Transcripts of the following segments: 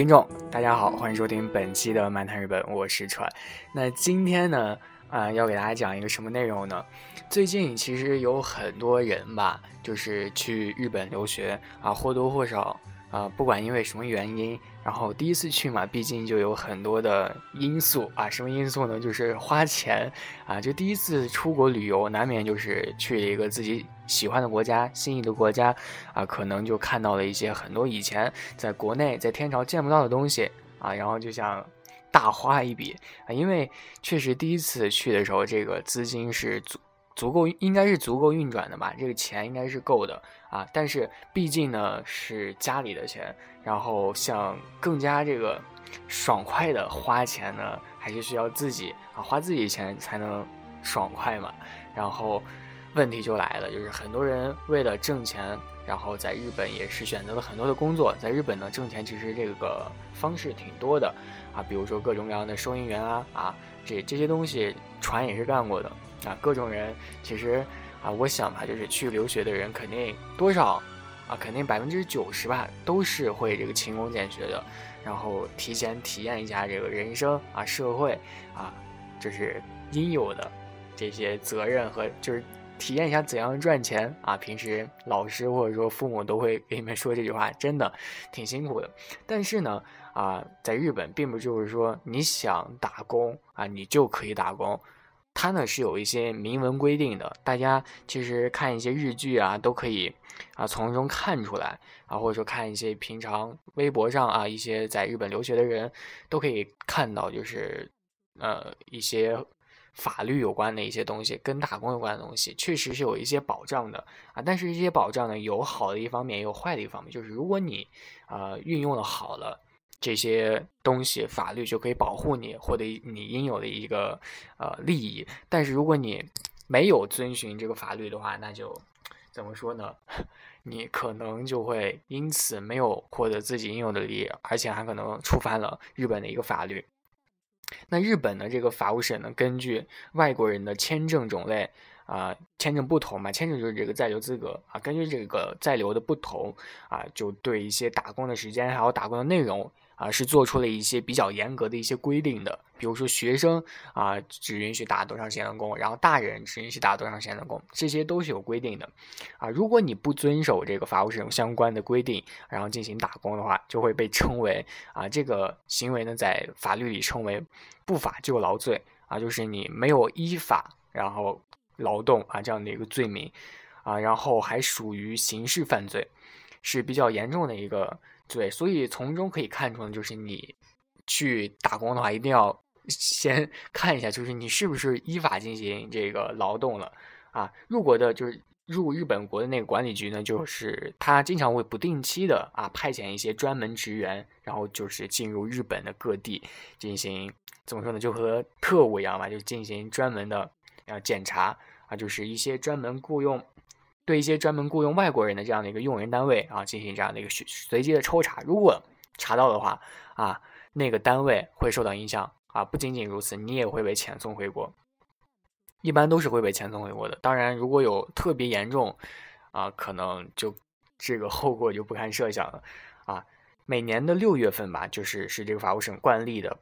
听众，大家好，欢迎收听本期的漫谈日本，我是川。那今天呢，啊，要给大家讲一个什么内容呢？最近其实有很多人吧，就是去日本留学啊，或多或少。啊，不管因为什么原因，然后第一次去嘛，毕竟就有很多的因素啊。什么因素呢？就是花钱啊。就第一次出国旅游，难免就是去一个自己喜欢的国家、心仪的国家啊，可能就看到了一些很多以前在国内在天朝见不到的东西啊，然后就想大花一笔啊。因为确实第一次去的时候，这个资金是足。足够应该是足够运转的吧，这个钱应该是够的啊。但是毕竟呢是家里的钱，然后想更加这个爽快的花钱呢，还是需要自己啊花自己钱才能爽快嘛。然后问题就来了，就是很多人为了挣钱，然后在日本也是选择了很多的工作。在日本呢挣钱其实这个方式挺多的啊，比如说各种各样的收银员啊啊这这些东西船也是干过的。啊，各种人其实啊，我想吧，就是去留学的人肯定多少啊，肯定百分之九十吧，都是会这个勤工俭学的，然后提前体验一下这个人生啊，社会啊，就是应有的这些责任和就是体验一下怎样赚钱啊。平时老师或者说父母都会给你们说这句话，真的挺辛苦的。但是呢，啊，在日本并不就是说你想打工啊，你就可以打工。它呢是有一些明文规定的，大家其实看一些日剧啊，都可以啊从中看出来啊，或者说看一些平常微博上啊一些在日本留学的人都可以看到，就是呃一些法律有关的一些东西，跟打工有关的东西，确实是有一些保障的啊。但是这些保障呢，有好的一方面，也有坏的一方面，就是如果你啊运用的好了。这些东西，法律就可以保护你，获得你应有的一个呃利益。但是如果你没有遵循这个法律的话，那就怎么说呢？你可能就会因此没有获得自己应有的利益，而且还可能触犯了日本的一个法律。那日本的这个法务省呢，根据外国人的签证种类啊，签证不同嘛，签证就是这个在留资格啊，根据这个在留的不同啊，就对一些打工的时间还有打工的内容。啊，是做出了一些比较严格的一些规定的，比如说学生啊，只允许打多长时间的工，然后大人只允许打多长时间的工，这些都是有规定的。啊，如果你不遵守这个法务省相关的规定，然后进行打工的话，就会被称为啊，这个行为呢，在法律里称为不法就劳罪啊，就是你没有依法然后劳动啊这样的一个罪名啊，然后还属于刑事犯罪，是比较严重的一个。对，所以从中可以看出呢，就是你去打工的话，一定要先 看一下，就是你是不是依法进行这个劳动了啊？入国的，就是入日本国的那个管理局呢，就是他经常会不定期的啊派遣一些专门职员，然后就是进入日本的各地进行怎么说呢，就和特务一样嘛，就进行专门的啊检查啊，就是一些专门雇佣。对一些专门雇佣外国人的这样的一个用人单位啊，进行这样的一个随随机的抽查，如果查到的话啊，那个单位会受到影响啊。不仅仅如此，你也会被遣送回国，一般都是会被遣送回国的。当然，如果有特别严重啊，可能就这个后果就不堪设想了啊。每年的六月份吧，就是是这个法务省惯例的，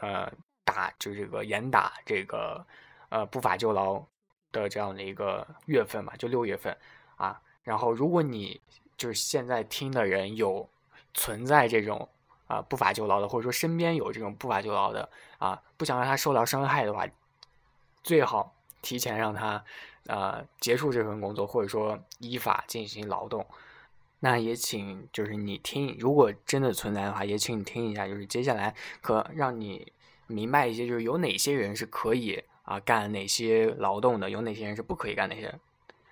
呃，打就这个严打这个呃不法就劳。的这样的一个月份嘛，就六月份啊。然后，如果你就是现在听的人有存在这种啊不法就劳的，或者说身边有这种不法就劳的啊，不想让他受到伤害的话，最好提前让他呃结束这份工作，或者说依法进行劳动。那也请就是你听，如果真的存在的话，也请你听一下，就是接下来可让你明白一些，就是有哪些人是可以。啊，干哪些劳动的？有哪些人是不可以干哪些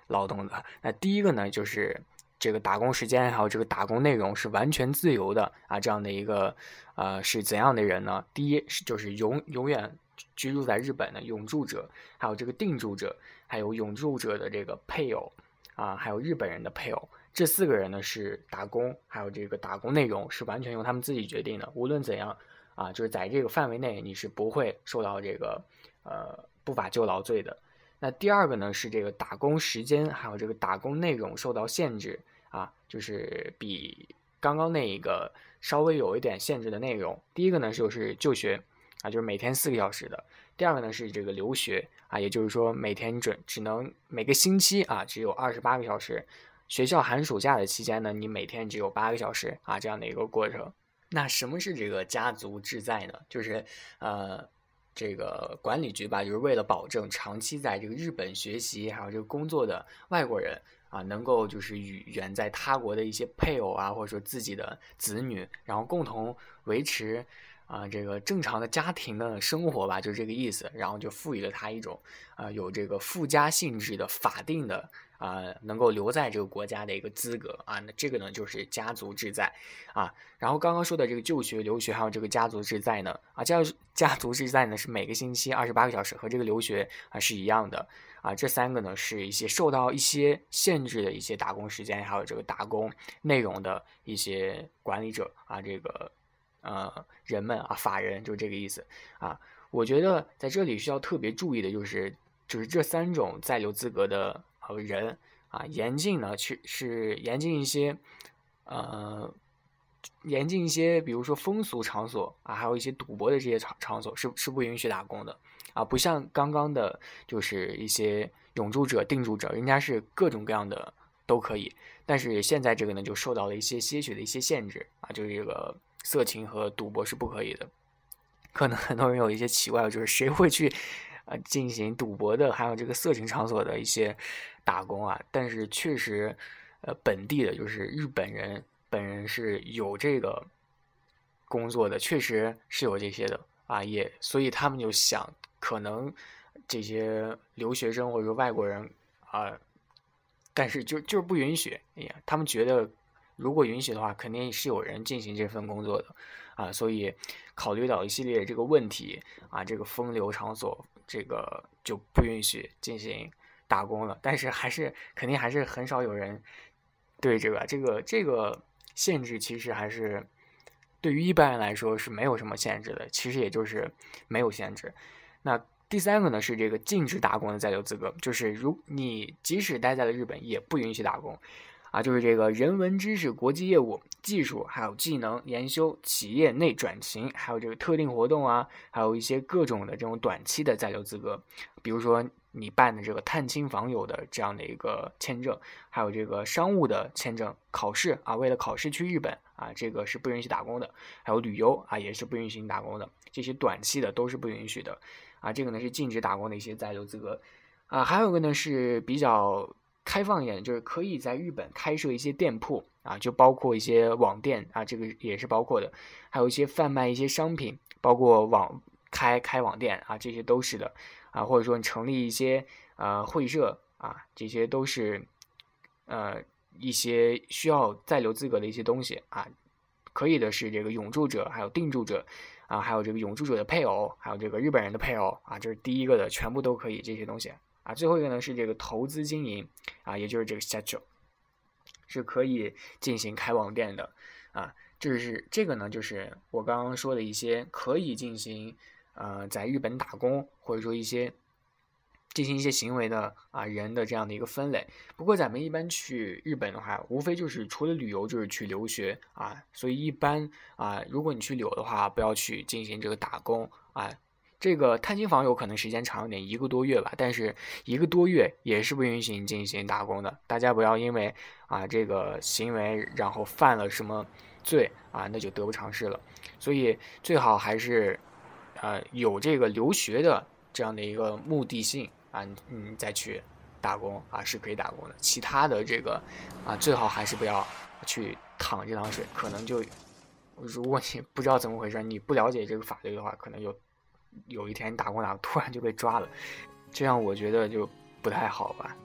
劳动的？那第一个呢，就是这个打工时间还有这个打工内容是完全自由的啊。这样的一个呃是怎样的人呢？第一是就是永永远居住在日本的永住者，还有这个定住者，还有永住者的这个配偶啊，还有日本人的配偶，这四个人呢是打工，还有这个打工内容是完全由他们自己决定的。无论怎样啊，就是在这个范围内，你是不会受到这个。呃，不法就劳罪的。那第二个呢，是这个打工时间还有这个打工内容受到限制啊，就是比刚刚那一个稍微有一点限制的内容。第一个呢就是就学啊，就是每天四个小时的；第二个呢是这个留学啊，也就是说每天准只能每个星期啊只有二十八个小时。学校寒暑假的期间呢，你每天只有八个小时啊这样的一个过程。那什么是这个家族志在呢？就是呃。这个管理局吧，就是为了保证长期在这个日本学习还有这个工作的外国人啊，能够就是与远在他国的一些配偶啊，或者说自己的子女，然后共同维持啊这个正常的家庭的生活吧，就是这个意思。然后就赋予了他一种啊有这个附加性质的法定的。啊，能够留在这个国家的一个资格啊，那这个呢就是家族志在啊。然后刚刚说的这个就学、留学，还有这个家族志在呢啊，家家族志在呢是每个星期二十八个小时，和这个留学啊是一样的啊。这三个呢是一些受到一些限制的一些打工时间，还有这个打工内容的一些管理者啊，这个呃人们啊，法人就这个意思啊。我觉得在这里需要特别注意的就是，就是这三种在留资格的。和人啊，严禁呢，去是严禁一些，呃，严禁一些，比如说风俗场所啊，还有一些赌博的这些场场所是是不允许打工的啊，不像刚刚的，就是一些永住者、定住者，人家是各种各样的都可以，但是现在这个呢，就受到了一些些许的一些限制啊，就是这个色情和赌博是不可以的，可能很多人有一些奇怪，就是谁会去？啊，进行赌博的，还有这个色情场所的一些打工啊，但是确实，呃，本地的就是日本人本人是有这个工作的，确实是有这些的啊，也所以他们就想，可能这些留学生或者说外国人啊，但是就就是不允许，哎呀，他们觉得如果允许的话，肯定是有人进行这份工作的啊，所以考虑到一系列这个问题啊，这个风流场所。这个就不允许进行打工了，但是还是肯定还是很少有人对这个这个这个限制，其实还是对于一般人来说是没有什么限制的，其实也就是没有限制。那第三个呢是这个禁止打工的在留资格，就是如你即使待在了日本，也不允许打工。啊，就是这个人文知识、国际业务、技术，还有技能研修、企业内转型，还有这个特定活动啊，还有一些各种的这种短期的在留资格，比如说你办的这个探亲访友的这样的一个签证，还有这个商务的签证，考试啊，为了考试去日本啊，这个是不允许打工的，还有旅游啊，也是不允许你打工的，这些短期的都是不允许的，啊，这个呢是禁止打工的一些在留资格，啊，还有一个呢是比较。开放一点，就是可以在日本开设一些店铺啊，就包括一些网店啊，这个也是包括的，还有一些贩卖一些商品，包括网开开网店啊，这些都是的啊，或者说你成立一些呃会社啊，这些都是呃一些需要在留资格的一些东西啊，可以的是这个永住者，还有定住者啊，还有这个永住者的配偶，还有这个日本人的配偶啊，这是第一个的，全部都可以这些东西。啊，最后一个呢是这个投资经营啊，也就是这个 s e t 是可以进行开网店的啊。这是这个呢，就是我刚刚说的一些可以进行呃在日本打工或者说一些进行一些行为的啊人的这样的一个分类。不过咱们一般去日本的话，无非就是除了旅游就是去留学啊，所以一般啊，如果你去旅游的话，不要去进行这个打工啊。这个探亲访友可能时间长一点，一个多月吧，但是一个多月也是不允许你进行打工的。大家不要因为啊这个行为，然后犯了什么罪啊，那就得不偿失了。所以最好还是，呃，有这个留学的这样的一个目的性啊，你再去打工啊是可以打工的。其他的这个啊，最好还是不要去淌这趟水，可能就如果你不知道怎么回事，你不了解这个法律的话，可能就。有一天你打工打工，突然就被抓了，这样我觉得就不太好吧。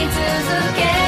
ぎ続け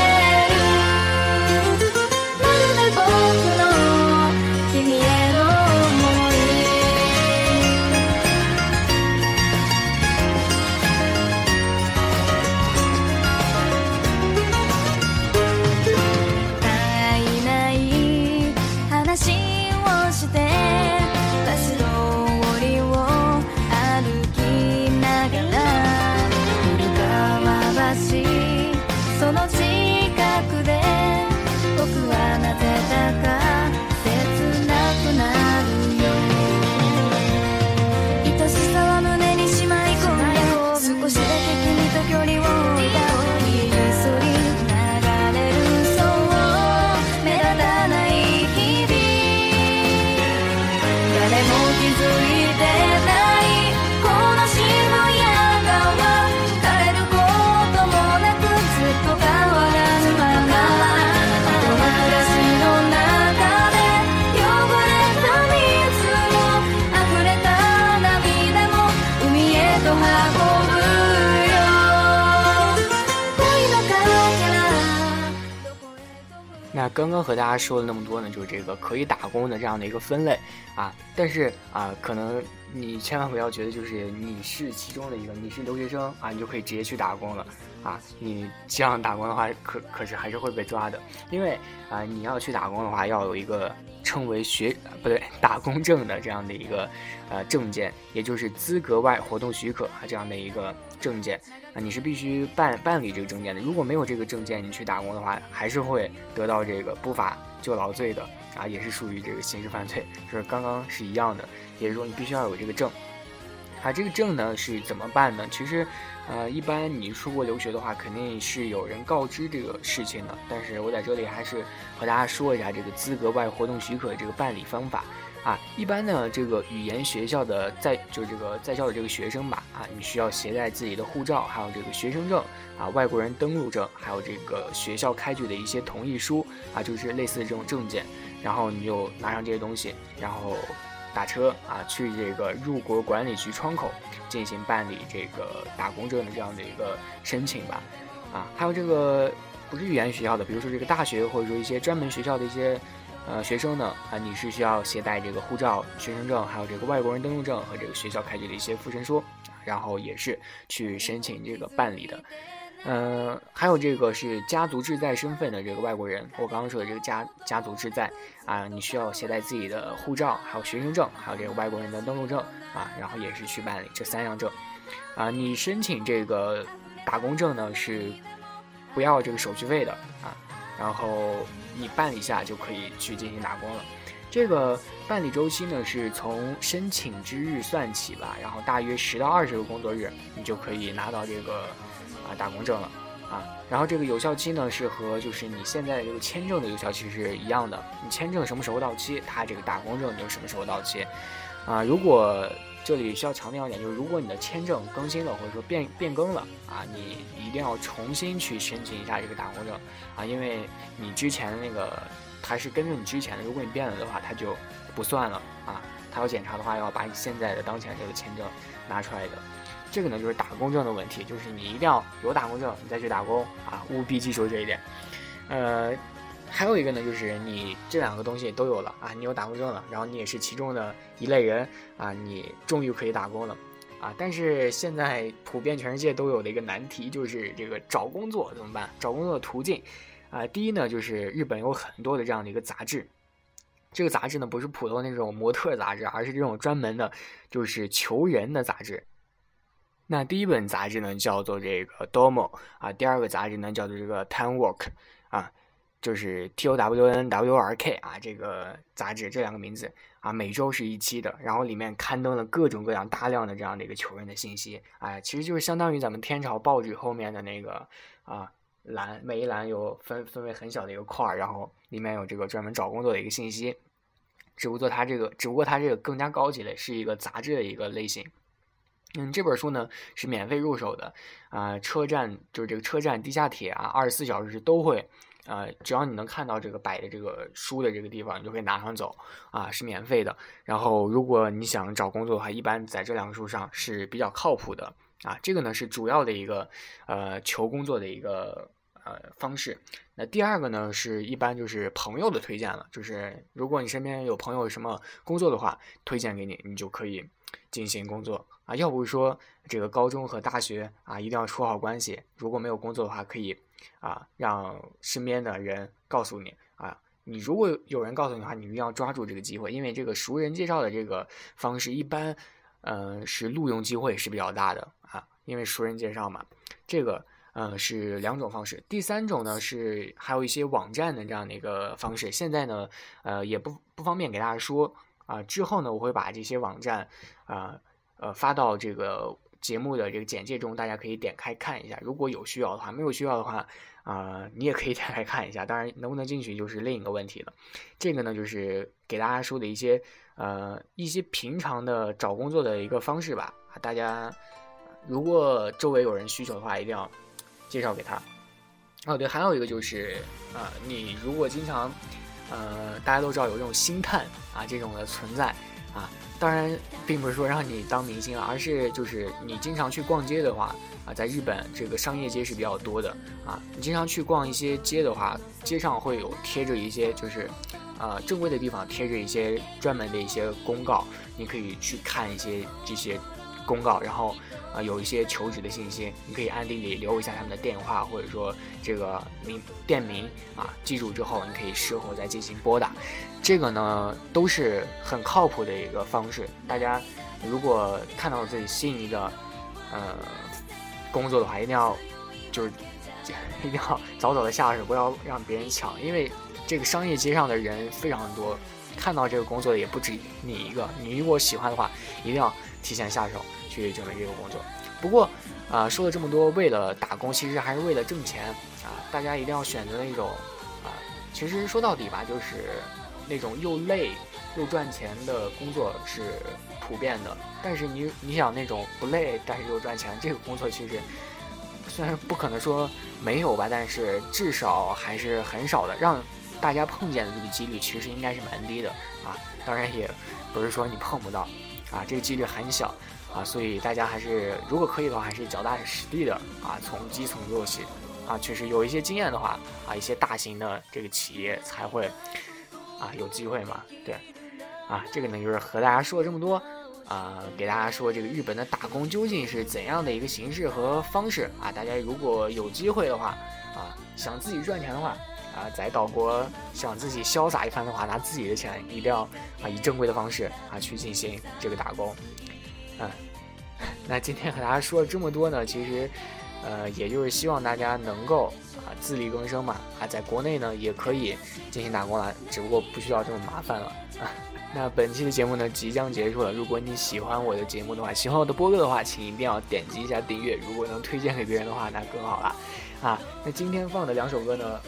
那刚刚和大家说了那么多呢，就是这个可以打工的这样的一个分类啊，但是啊，可能你千万不要觉得就是你是其中的一个，你是留学生啊，你就可以直接去打工了啊，你这样打工的话，可可是还是会被抓的，因为啊，你要去打工的话，要有一个称为学不对打工证的这样的一个呃证件，也就是资格外活动许可啊这样的一个证件。啊，你是必须办办理这个证件的。如果没有这个证件，你去打工的话，还是会得到这个不法就劳罪的啊，也是属于这个刑事犯罪，就 是刚刚是一样的。也就是说，你必须要有这个证。啊，这个证呢是怎么办呢？其实，呃，一般你出国留学的话，肯定是有人告知这个事情的。但是我在这里还是和大家说一下这个资格外活动许可这个办理方法。啊，一般呢，这个语言学校的在就这个在校的这个学生吧，啊，你需要携带自己的护照，还有这个学生证，啊，外国人登录证，还有这个学校开具的一些同意书，啊，就是类似的这种证件，然后你就拿上这些东西，然后打车啊，去这个入国管理局窗口进行办理这个打工证的这样的一个申请吧，啊，还有这个不是语言学校的，比如说这个大学或者说一些专门学校的一些。呃，学生呢，啊，你是需要携带这个护照、学生证，还有这个外国人登录证和这个学校开具的一些附身书，然后也是去申请这个办理的。呃，还有这个是家族志在身份的这个外国人，我刚刚说的这个家家族志在啊，你需要携带自己的护照，还有学生证，还有这个外国人的登录证啊，然后也是去办理这三样证。啊，你申请这个打工证呢是不要这个手续费的。然后你办一下就可以去进行打工了。这个办理周期呢是从申请之日算起吧，然后大约十到二十个工作日，你就可以拿到这个啊打工证了啊。然后这个有效期呢是和就是你现在这个签证的有效期是一样的，你签证什么时候到期，它这个打工证就什么时候到期啊。如果这里需要强调一点，就是如果你的签证更新了，或者说变变更了啊，你一定要重新去申请一下这个打工证啊，因为你之前的那个它是跟着你之前的，如果你变了的话，它就不算了啊。它要检查的话，要把你现在的当前这个签证拿出来的。这个呢就是打工证的问题，就是你一定要有打工证，你再去打工啊，务必记住这一点。呃。还有一个呢，就是你这两个东西都有了啊，你有打工证了，然后你也是其中的一类人啊，你终于可以打工了啊。但是现在普遍全世界都有的一个难题就是这个找工作怎么办？找工作的途径啊，第一呢就是日本有很多的这样的一个杂志，这个杂志呢不是普通那种模特杂志，而是这种专门的，就是求人的杂志。那第一本杂志呢叫做这个 Domo 啊，第二个杂志呢叫做这个 Time Work 啊。就是 T O W N W R K 啊，这个杂志这两个名字啊，每周是一期的，然后里面刊登了各种各样大量的这样的一个求人的信息，哎，其实就是相当于咱们天朝报纸后面的那个啊栏，每一栏有分分为很小的一个块儿，然后里面有这个专门找工作的一个信息，只不过它这个，只不过它这个更加高级的是一个杂志的一个类型。嗯，这本书呢是免费入手的，啊，车站就是这个车站地下铁啊，二十四小时都会。呃，只要你能看到这个摆的这个书的这个地方，你就可以拿上走啊，是免费的。然后，如果你想找工作的话，一般在这两个书上是比较靠谱的啊，这个呢是主要的一个呃求工作的一个呃方式。那第二个呢是一般就是朋友的推荐了，就是如果你身边有朋友什么工作的话，推荐给你，你就可以进行工作啊。要不说这个高中和大学啊一定要处好关系，如果没有工作的话，可以啊让身边的人告诉你啊。你如果有人告诉你的话，你一定要抓住这个机会，因为这个熟人介绍的这个方式一般。呃，是录用机会是比较大的啊，因为熟人介绍嘛，这个呃是两种方式。第三种呢是还有一些网站的这样的一个方式，现在呢呃也不不方便给大家说啊。之后呢我会把这些网站啊呃发到这个节目的这个简介中，大家可以点开看一下。如果有需要的话，没有需要的话啊你也可以点开看一下。当然能不能进去就是另一个问题了。这个呢就是给大家说的一些。呃，一些平常的找工作的一个方式吧，大家如果周围有人需求的话，一定要介绍给他。哦，对，还有一个就是，呃，你如果经常，呃，大家都知道有这种星探啊这种的存在啊，当然并不是说让你当明星，而是就是你经常去逛街的话啊，在日本这个商业街是比较多的啊，你经常去逛一些街的话，街上会有贴着一些就是。呃，正规的地方贴着一些专门的一些公告，你可以去看一些这些公告，然后呃有一些求职的信息，你可以暗地里留一下他们的电话或者说这个名店名啊，记住之后你可以事后再进行拨打，这个呢都是很靠谱的一个方式。大家如果看到自己心仪的呃工作的话，一定要就是一定要早早的下手，不要让别人抢，因为。这个商业街上的人非常多，看到这个工作的也不止你一个。你如果喜欢的话，一定要提前下手去准备这个工作。不过，啊，说了这么多，为了打工，其实还是为了挣钱啊！大家一定要选择那种，啊，其实说到底吧，就是那种又累又赚钱的工作是普遍的。但是你你想那种不累但是又赚钱这个工作，其实虽然不可能说没有吧，但是至少还是很少的，让。大家碰见的这个几率其实应该是蛮低的啊，当然也不是说你碰不到啊，这个几率很小啊，所以大家还是如果可以的话，还是脚踏实地的啊，从基层做起啊，确实有一些经验的话啊，一些大型的这个企业才会啊有机会嘛，对啊，这个呢就是和大家说了这么多啊，给大家说这个日本的打工究竟是怎样的一个形式和方式啊，大家如果有机会的话啊，想自己赚钱的话。啊，在岛国想自己潇洒一番的话，拿自己的钱一定要啊以正规的方式啊去进行这个打工。嗯，那今天和大家说了这么多呢，其实呃也就是希望大家能够啊自力更生嘛啊，在国内呢也可以进行打工了，只不过不需要这么麻烦了啊。那本期的节目呢即将结束了，如果你喜欢我的节目的话，喜欢我的播客的话，请一定要点击一下订阅。如果能推荐给别人的话，那更好了啊。那今天放的两首歌呢？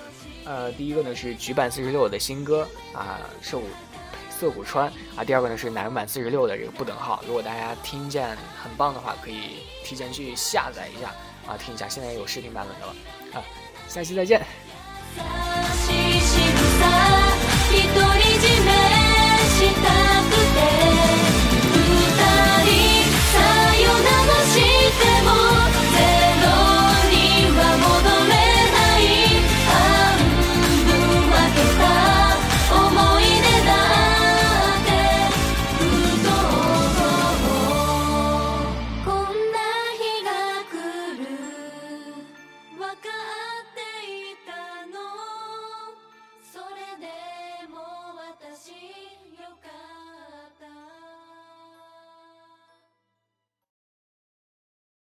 呃，第一个呢是菊版四十六的新歌啊，受涩谷川啊。第二个呢是乃木坂四十六的这个不等号。如果大家听见很棒的话，可以提前去下载一下啊，听一下。现在也有视频版本的了啊。下期再见。